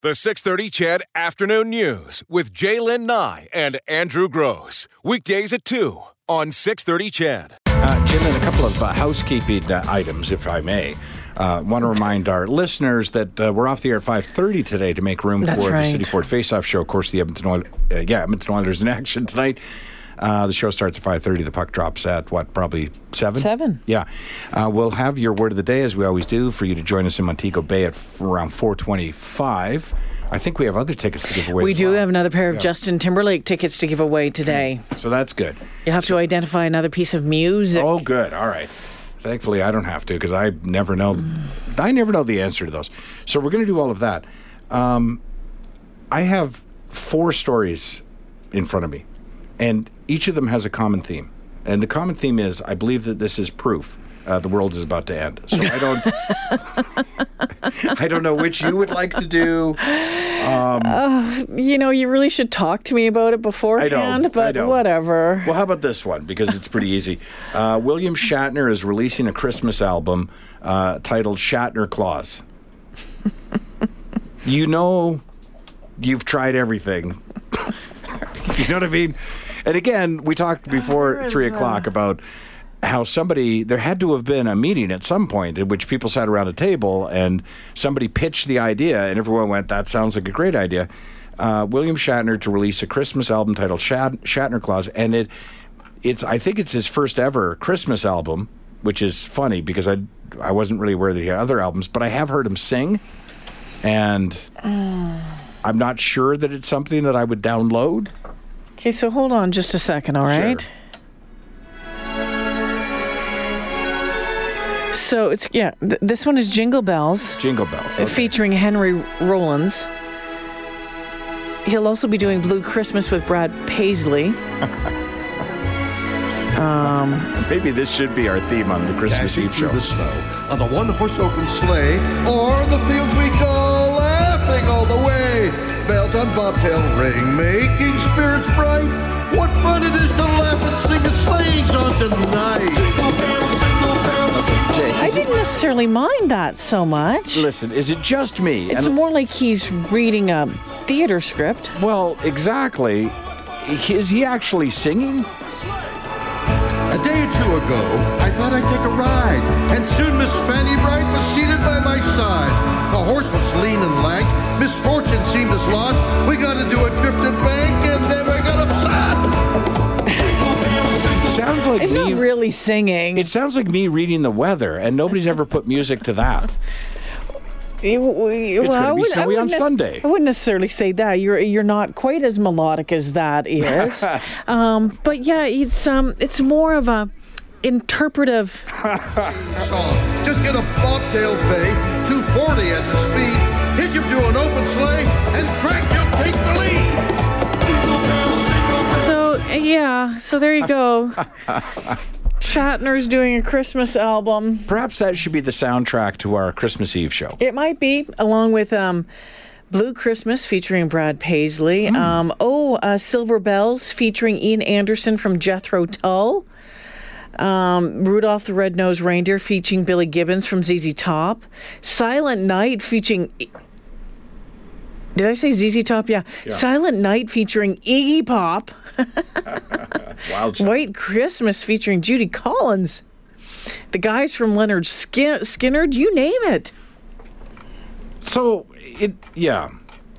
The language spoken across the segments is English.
The 630 CHED Afternoon News with J'lyn Nye and Andrew Grose. Weekdays at 2 on 630 CHED. Uh, Jim, and a couple of uh, housekeeping uh, items, if I may. Uh, want to remind our listeners that uh, we're off the air at 5.30 today to make room That's for right. the City Ford Face-Off show. Of course, the Edmonton, Oil, uh, yeah, Edmonton Oilers in action tonight. Uh, the show starts at 5.30. The puck drops at, what, probably 7? Seven. Yeah. Uh, we'll have your word of the day, as we always do, for you to join us in Montego Bay at f- around 425. I think we have other tickets to give away. We do well. have another pair of Justin Timberlake tickets to give away today. So that's good. You have to identify another piece of music. Oh, good. All right. Thankfully, I don't have to because I never know. I never know the answer to those. So we're going to do all of that. Um, I have four stories in front of me, and each of them has a common theme. And the common theme is I believe that this is proof uh, the world is about to end. So I don't. I don't know which you would like to do. You know, you really should talk to me about it beforehand, I but don't. whatever. Well, how about this one? Because it's pretty easy. Uh, William Shatner is releasing a Christmas album uh, titled Shatner Claus. you know, you've tried everything. you know what I mean? And again, we talked before is, three uh, o'clock about how somebody there had to have been a meeting at some point in which people sat around a table and somebody pitched the idea and everyone went that sounds like a great idea. Uh, william shatner to release a christmas album titled Shat- shatner claus and it it's i think it's his first ever christmas album which is funny because i i wasn't really aware that he had other albums but i have heard him sing and i'm not sure that it's something that i would download Okay, so hold on just a second, all right? Sure. So it's, yeah, th- this one is Jingle Bells. jingle bells okay. featuring Henry Rollins. He'll also be doing Blue Christmas with Brad Paisley. Um, maybe this should be our theme on the christmas Dashing eve through show the snow on the one horse open sleigh, or the fields we go laughing all the way. Bells on bobtail ring, making spirits bright. What fun it is to laugh and sing a sleighing song tonight. I didn't necessarily mind that so much. Listen, is it just me? It's And- more like he's reading a theater script. well, exactly. Is he actually singing? A day or two ago, I thought I'd take a ride, and soon Miss Fanny Bright was seated by my side. The horse was lean and lank, misfortune seemed his lot. We got into a drifted bank, sounds like He's me. not really singing. it sounds like me reading the weather, and nobody's ever put music to that. It- well, gonna be snowy on wouldn't nec- Sunday. I wouldn't necessarily say that. You're you're not quite as melodic as that is. um, but yeah, it's um it's more of a interpretive Song. Just get a bobtail bay, 240 as the speed. Hitch him to an open sleigh, and crack, yeah, so there you go. Shatner's doing a Christmas album. Perhaps that should be the soundtrack to our Christmas Eve show. It might be along with um, Blue Christmas featuring Brad Paisley. Um, oh, uh, Silver Bells featuring Ian Anderson from Jethro Tull. Um, Rudolph the Red-Nosed Reindeer featuring Billy Gibbons from ZZ Top. Silent Night featuring. Did I say ZZ Top? Yeah. Silent Night featuring Iggy Pop. Wild White Christmas featuring Judy Collins. The guys from Lynyrd Skin- Skynyrd, you name it. So it, yeah.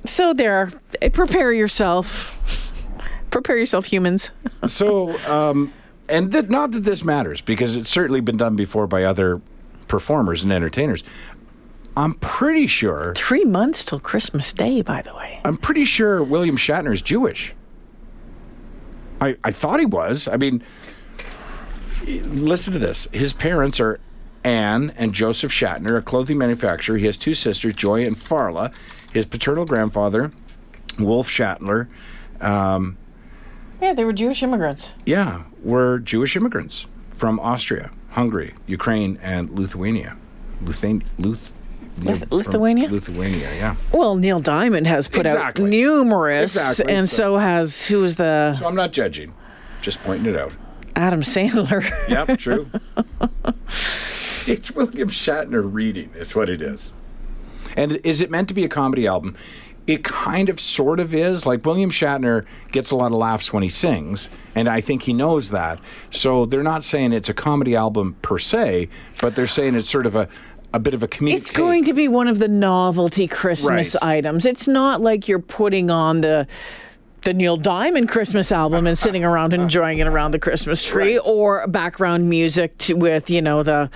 So there, prepare yourself. Prepare yourself, humans. So, um, and that not that this matters because it's certainly been done before by other performers and entertainers. I'm pretty sure. Three months till Christmas Day, by the way. I'm pretty sure William Shatner is Jewish. I I thought he was. I mean, listen to this. His parents are Anne and Joseph Shatner, a clothing manufacturer. He has two sisters, Joy and Farla. His paternal grandfather, Wolf Shatner, um, Yeah, they were Jewish immigrants. yeah, were Jewish immigrants from Austria, Hungary, Ukraine, and Lithuania. Luth- Lith- Lithuania? Lithuania, yeah. Well, Neil Diamond has put Exactly. out numerous, Exactly, and so- so, has who was the So I'm not judging, just pointing it out. Adam Sandler. Yep, true. it's William Shatner reading, It's what it is. And is it meant to be a comedy album? It kind of sort of is. Like William Shatner gets a lot of laughs when he sings, and I think he knows that. So they're not saying it's a comedy album per se, but they're saying it's sort of a a bit of a comedic. It's going to be one of the novelty Christmas Right. items. It's not like you're putting on the the Neil Diamond Christmas album and sitting around and enjoying it around the Christmas tree, or background music to, with you know the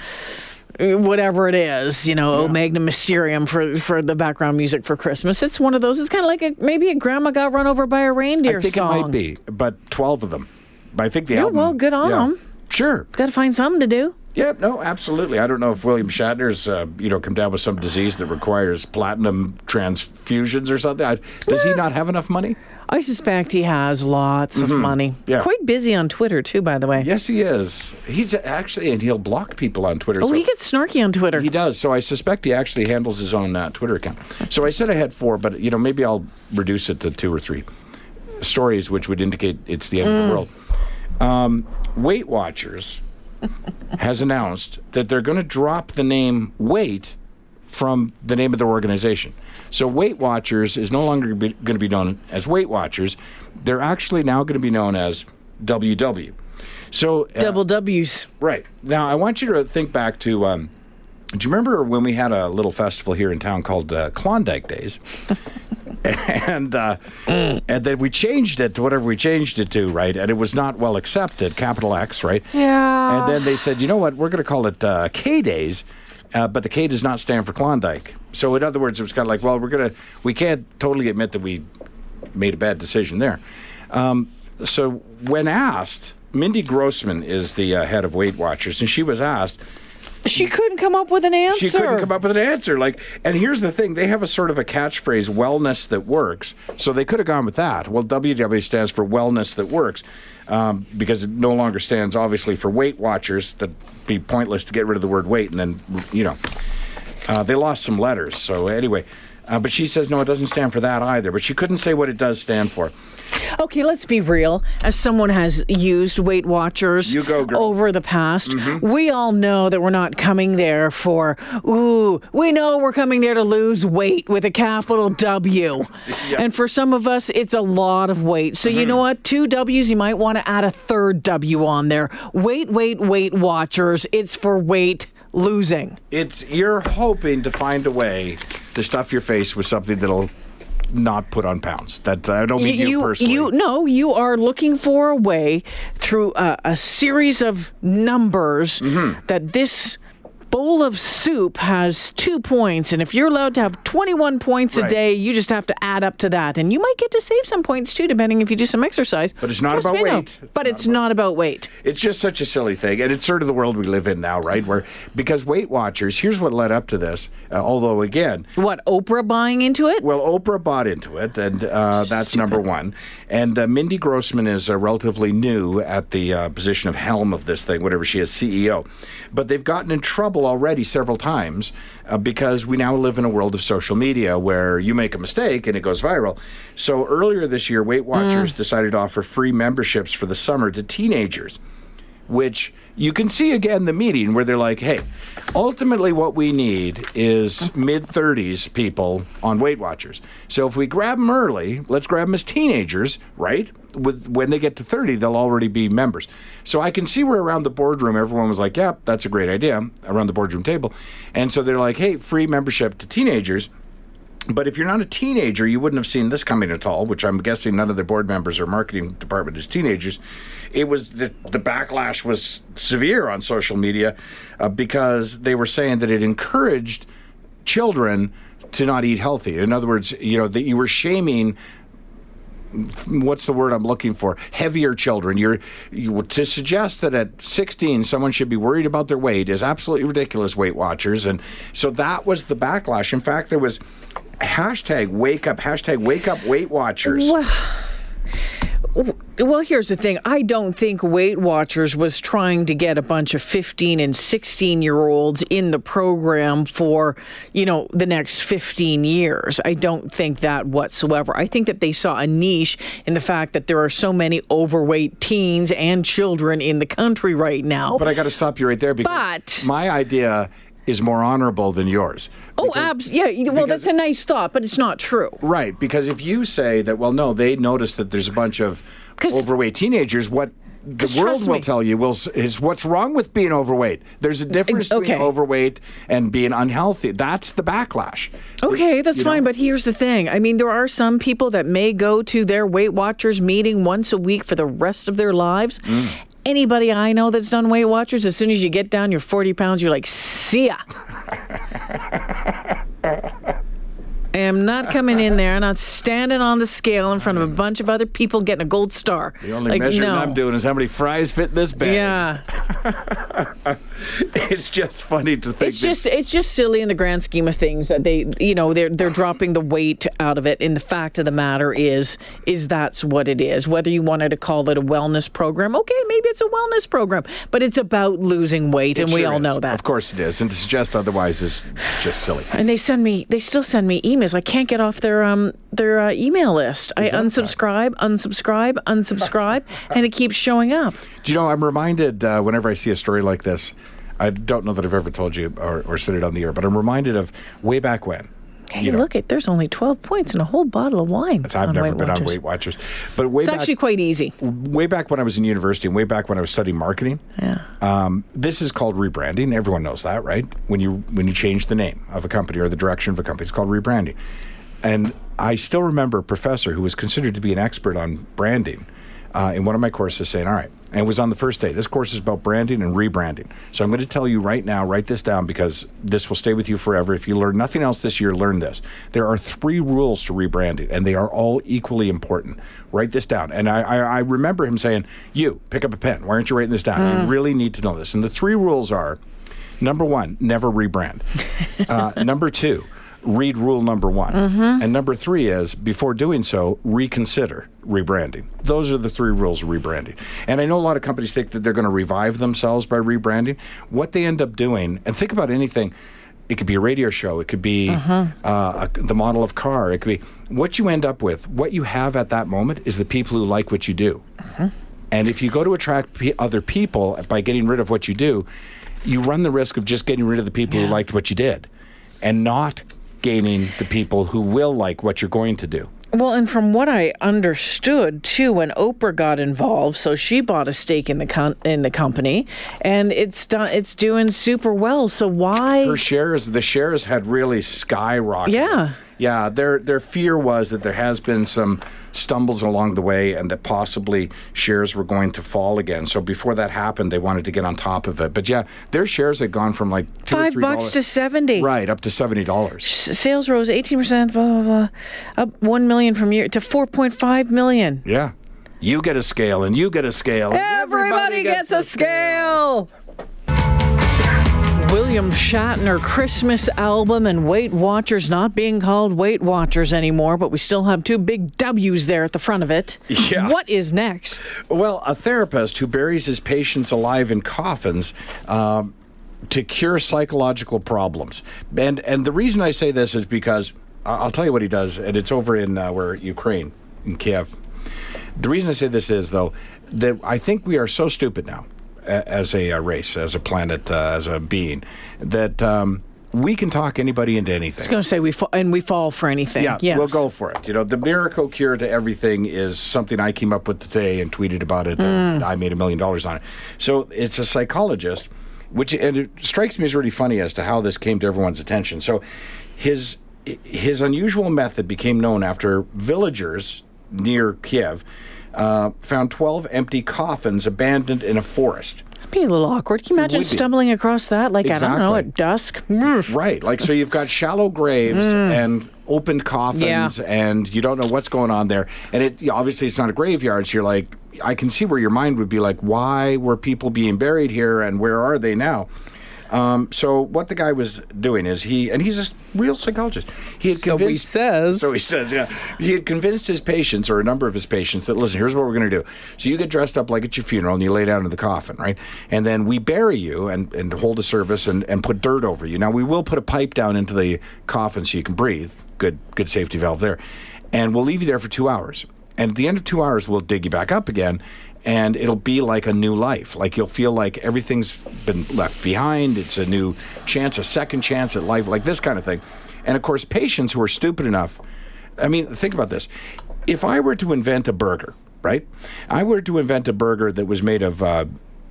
whatever it is, you know, Magnum Mysterium for for the background music for Christmas. It's one of those. It's kind of like a, maybe a grandma got run over by a reindeer I think song. it might be, but twelve of them. But I think the Yeah, album. well, good on them. Sure. Got to find something to do. Yep. No. Absolutely. I don't know if William Shatner's, uh, you know, come down with some disease that requires platinum transfusions or something. I, does he not have enough money? I suspect he has lots of money. Mm-hmm. Yeah. He's quite busy on Twitter too, by the way. Yes, he is. He's actually, and he'll block people on Twitter. Oh, so- he gets snarky on Twitter. He does. So I suspect he actually handles his own uh, Twitter account. So I said I had four, but you know maybe I'll reduce it to two or three stories, which would indicate it's the end of the world. Um, Weight Watchers has announced that they're going to drop the name Weight from the name of their organization. So Weight Watchers is no longer going to be known as Weight Watchers. They're actually now going to be known as WW. So uh, Double W's. Right. Now, I want you to think back to. Um, do you remember when we had a little festival here in town called uh, Klondike Days? and uh, and then we changed it to whatever we changed it to, right? And it was not well accepted, capital X, right? Yeah. And then they said, you know what? We're going to call it uh, K Days, uh, but the K does not stand for Klondike. So in other words, it was kind of like, well, we're gonna we can't totally admit that we made a bad decision there. Um, so when asked, Mindy Grossman is the uh, head of Weight Watchers, and she was asked. She couldn't come up with an answer. She couldn't come up with an answer. Like, and here's the thing: they have a sort of a catchphrase, "wellness that works." So they could have gone with that. Well, WW stands for "wellness that works," um, because it no longer stands, obviously, for Weight Watchers. That'd be pointless to get rid of the word "weight," and then you know, uh, they lost some letters. So anyway, uh, but she says no, it doesn't stand for that either. But she couldn't say what it does stand for. Okay, let's be real. As someone has used Weight Watchers You go, girl. Mm-hmm. over the past, we all know that we're not coming there for, ooh, we know we're coming there to lose weight with a capital W. And for some of us, it's a lot of weight. So Mm-hmm. you know what? Two W's, you might want to add a third W on there. Weight, weight, Weight Watchers. It's for weight losing. It's you're hoping to find a way to stuff your face with something that'll not put on pounds. That I don't mean you, personally. you no, you are looking for a way through a, a series of numbers Mm-hmm. that this bowl of soup has two points, and if you're allowed to have 21 points a day, you just have to add up to that, and you might get to save some points too, depending if you do some exercise. But it's not Trust about me, no. weight. It's but not it's about- not about weight. It's just such a silly thing, and it's sort of the world we live in now, right? Where because Weight Watchers, here's what led up to this. Uh, although again, What Oprah buying into it? well, Oprah bought into it, and uh, that's number one. And uh, Mindy Grossman is uh, relatively new at the uh, position of helm of this thing, whatever she is, CEO. But they've gotten in trouble already several times uh, because we now live in a world of social media where you make a mistake and it goes viral. So earlier this year, Weight Watchers decided to offer free memberships for the summer to teenagers which you can see again the meeting where they're like, hey, ultimately what we need is mid 30s people on Weight Watchers. So if we grab them early, let's grab them as teenagers, right? With when they get to 30, they'll already be members. So I can see where around the boardroom everyone was like, yeah, that's a great idea around the boardroom table. And so they're like, hey, free membership to teenagers. But if you're not a teenager, you wouldn't have seen this coming at all, which I'm guessing none of the board members or marketing department is teenagers. It was the, the backlash was severe on social media uh, because they were saying that it encouraged children to not eat healthy. In other words, you know, that you were shaming what's the word I'm looking for? Heavier children. You're you, to suggest that at 16 someone should be worried about their weight is absolutely ridiculous. Weight Watchers, and so that was the backlash. In fact, there was hashtag Wake Up, hashtag Wake Up Weight Watchers. Well, well, here's the thing. I don't think Weight Watchers was trying to get a bunch of 15 and 16 year olds in the program for, you know, the next 15 years. I don't think that whatsoever. I think that they saw a niche in the fact that there are so many overweight teens and children in the country right now. But I got to stop you right there because But- my idea is more honorable than yours. Oh, Because- abs. Yeah. Well, because- that's a nice thought, but it's not true. Right, because if you say that, well, no, they noticed that there's a bunch of overweight teenagers. What the world will me- tell you will is what's wrong with being overweight. There's a difference between overweight and being unhealthy. That's the backlash. Okay, that's You know? fine. But here's the thing. I mean, there are some people that may go to their Weight Watchers meeting once a week for the rest of their lives. Mm. Anybody I know that's done Weight Watchers, as soon as you get down your 40 pounds, you're like, see ya. I am not coming in there, I'm not standing on the scale in front of a bunch of other people getting a gold star. The only like, measuring no. I'm doing is how many fries fit in this bag. Yeah. it's just funny to think. It's just it's just silly in the grand scheme of things that they you know they're they're dropping the weight out of it and the fact of the matter is is that's what it is whether you wanted to call it a wellness program okay maybe it's a wellness program but it's about losing weight and It we all is. know that Of course it is, and to suggest otherwise is just silly. and they send me they still send me emails I can't get off their um their uh, email list I that unsubscribe unsubscribe unsubscribe and it keeps showing up Do you know, I'm reminded uh, whenever I see a story like this, I don't know that I've ever told you or, or said it on the air, but I'm reminded of way back when. hey you know, look it there's only 12 points in a whole bottle of wine I've never Weight been on Weight Watchers, but way it's back, actually quite easy way back when I was in university and way back when I was studying marketing. yeah Um, this is called rebranding. Everyone knows that, right? When you when you change the name of a company or the direction of a company, it's called rebranding. And I still remember a professor who was considered to be an expert on branding uh, in one of my courses saying, "All right," and it was on the first day. This course is about branding and rebranding. So I'm going to tell you right now. Write this down because this will stay with you forever. If you learn nothing else this year, learn this. There are three rules to rebranding, and they are all equally important. Write this down. And I, I, I remember him saying, "You pick up a pen. Why aren't you writing this down? You really need to know this." And the three rules are. Number one, never rebrand. Uh, number two, read rule number one. Mm-hmm. And number three is before doing so, reconsider rebranding. Those are the three rules of rebranding. And I know a lot of companies think that they're going to revive themselves by rebranding. What they end up doing, and think about anything. It could be a radio show. It could be mm-hmm. uh, a, the model of car. It could be what you end up with. What you have at that moment is the people who like what you do. Mm-hmm. And if you go to attract pe- other people by getting rid of what you do, you run the risk of just getting rid of the people who liked what you did and not gaining the people who will like what you're going to do. Well, and from what I understood too, when Oprah got involved, so she bought a stake in the com- in the company, and it's done. It's doing super well. So why? Her shares, the shares had really skyrocketed. Yeah. Yeah, their their fear was that there has been some stumbles along the way and that possibly shares were going to fall again. So before that happened, they wanted to get on top of it. But yeah, their shares had gone from like Five bucks to seventy. right up to seventy dollars. Sales rose eighteen percent. Blah blah blah. Up one million from year to four point five million. Yeah. You get a scale and you get a scale. and Everybody, gets, a scale. William Shatner Christmas album and Weight Watchers not being called Weight Watchers anymore, but we still have two big W's there at the front of it. Yeah. What is next? Well, a therapist who buries his patients alive in coffins um, to cure psychological problems. And and the reason I say this is because I'll tell you what he does, and it's over in uh, where Ukraine, in Kiev. The reason I say this is though that I think we are so stupid now as a, uh race, as a planet, uh, as a being, that um, we can talk anybody into anything. I was going to say we fa- and we fall for anything. Yeah, yes. we'll go for it. You know, the miracle cure to everything is something I came up with today and tweeted about it. And I made a million dollars on it. So it's a psychologist, which and it strikes me as really funny as to how this came to everyone's attention. So his his unusual method became known after villagers near Kiev uh, found 12 empty coffins abandoned in a forest. That'd be a little awkward. Can you imagine stumbling across that? Like, I don't know, at dusk? Mm. Right. Like, so you've got shallow graves and opened coffins, Yeah. and you don't know what's going on there. And it obviously it's not a graveyard. So you're like, I can see where your mind would be like, why were people being buried here, and where are they now? Um, so what the guy was doing is he, and he's a real psychologist. He had So he says. So he says, yeah. He had convinced his patients, or a number of his patients, that listen, here's what we're going to do. So you get dressed up like at your funeral, and you lay down in the coffin, right? And then we bury you and, and hold a service and, and put dirt over you. Now we will put a pipe down into the coffin so you can breathe. Good, good safety valve there. And we'll leave you there for two hours. And at the end of two hours, we'll dig you back up again, and it'll be like a new life. Like you'll feel like everything's been left behind. It's a new chance, a second chance at life, like this kind of thing. And of course, patients who are stupid enough. I mean, think about this. If I were to invent a burger, right? I were to invent a burger that was made of uh,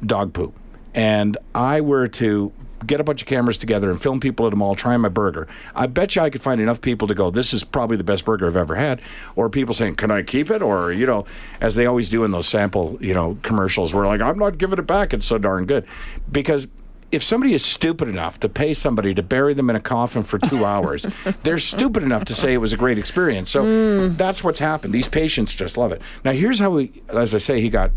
dog poop, and I were to get a bunch of cameras together and film people at a mall trying my burger. I bet you I could find enough people to go, this is probably the best burger I've ever had. Or people saying, can I keep it? Or, you know, as they always do in those sample, you know, commercials where like, I'm not giving it back. It's so darn good. Because if somebody is stupid enough to pay somebody to bury them in a coffin for two hours, they're stupid enough to say it was a great experience. So mm. that's what's happened. These patients just love it. Now, here's how we, as I say, he got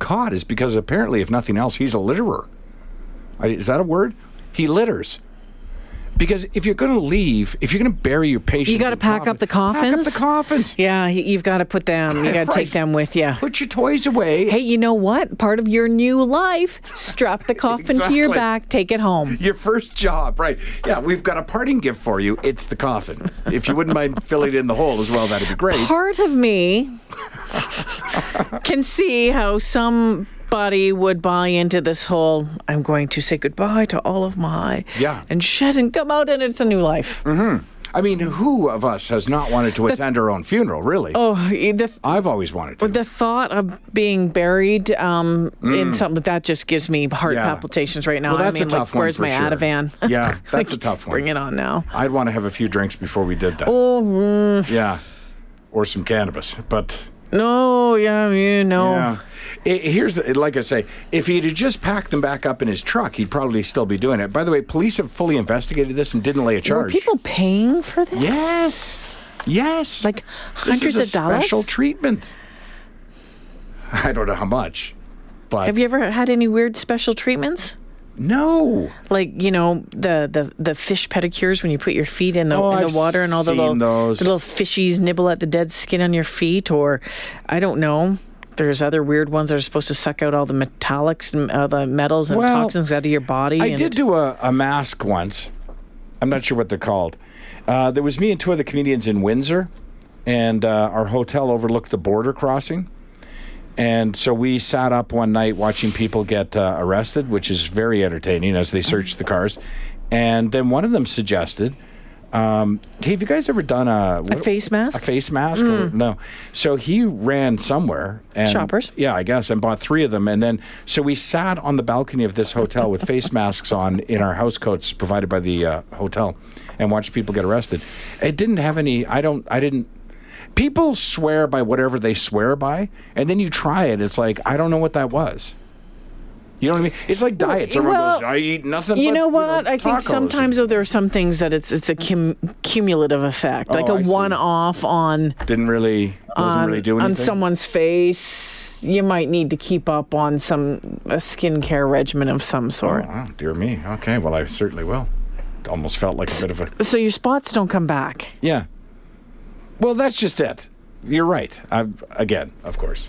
caught is because apparently, if nothing else, he's a litterer. Is that a word? He litters. Because if you're going to leave, if you're going to bury your patients, you got to pack coffins, up the coffins. Pack up the coffins. Yeah, you've got to put them. You got to take them with you. Put your toys away. Hey, you know what? Part of your new life: strap the coffin exactly. to your back, take it home. Your first job, right? Yeah, we've got a parting gift for you. It's the coffin. If you wouldn't mind filling it in the hole as well, that'd be great. Part of me can see how some everybody would buy into this whole I'm going to say goodbye to all of my yeah and shed and come out and it's a new life. Mm-hmm. I mean, who of us has not wanted to the, attend our own funeral, really? Oh, the, I've always wanted to. The thought of being buried um, mm. in something that just gives me heart yeah. palpitations right now. Well, that's I mean, a tough like, where's my sure. Ativan? Yeah, that's like, a tough one. Bring it on now. I'd want to have a few drinks before we did that. Oh, mm. yeah, or some cannabis, but. No, yeah, you know. Yeah. It, here's the, like I say, if he'd have just packed them back up in his truck, he'd probably still be doing it. By the way, police have fully investigated this and didn't lay a charge. Were people paying for this? Yes, yes. Like hundreds this is a of dollars. Special treatment. I don't know how much, but have you ever had any weird special treatments? No. Like you know the the the fish pedicures when you put your feet in the oh, in the water and all the little the little fishies nibble at the dead skin on your feet, or I don't know there's other weird ones that are supposed to suck out all the metallics and uh, the metals and well, toxins out of your body. I did do a, a, mask once. I'm not sure what they're called. Uh, there was me and two other comedians in Windsor, and uh, our hotel overlooked the border crossing. And so we sat up one night watching people get uh, arrested, which is very entertaining as they searched the cars. And then one of them suggested um, hey, have you guys ever done a, a face mask? A face mask? Mm. Or, no. So he ran somewhere and shoppers. Yeah, I guess, and bought three of them, and then so we sat on the balcony of this hotel with face masks on in our house coats provided by the uh, hotel, and watched people get arrested. It didn't have any. I don't. I didn't. People swear by whatever they swear by, and then you try it. It's like I don't know what that was. You know what I mean? It's like diets. Everyone well, goes, I eat nothing. You but, know what? You know, I think sometimes though there are some things that it's it's a cum- cumulative effect, oh, like a one off on. Didn't really doesn't on, really do anything on someone's face. You might need to keep up on some a skincare regimen of some sort. Oh, dear me. Okay, well I certainly will. Almost felt like a bit of a. So your spots don't come back. Yeah. Well, that's just it. You're right. I've, again, of course.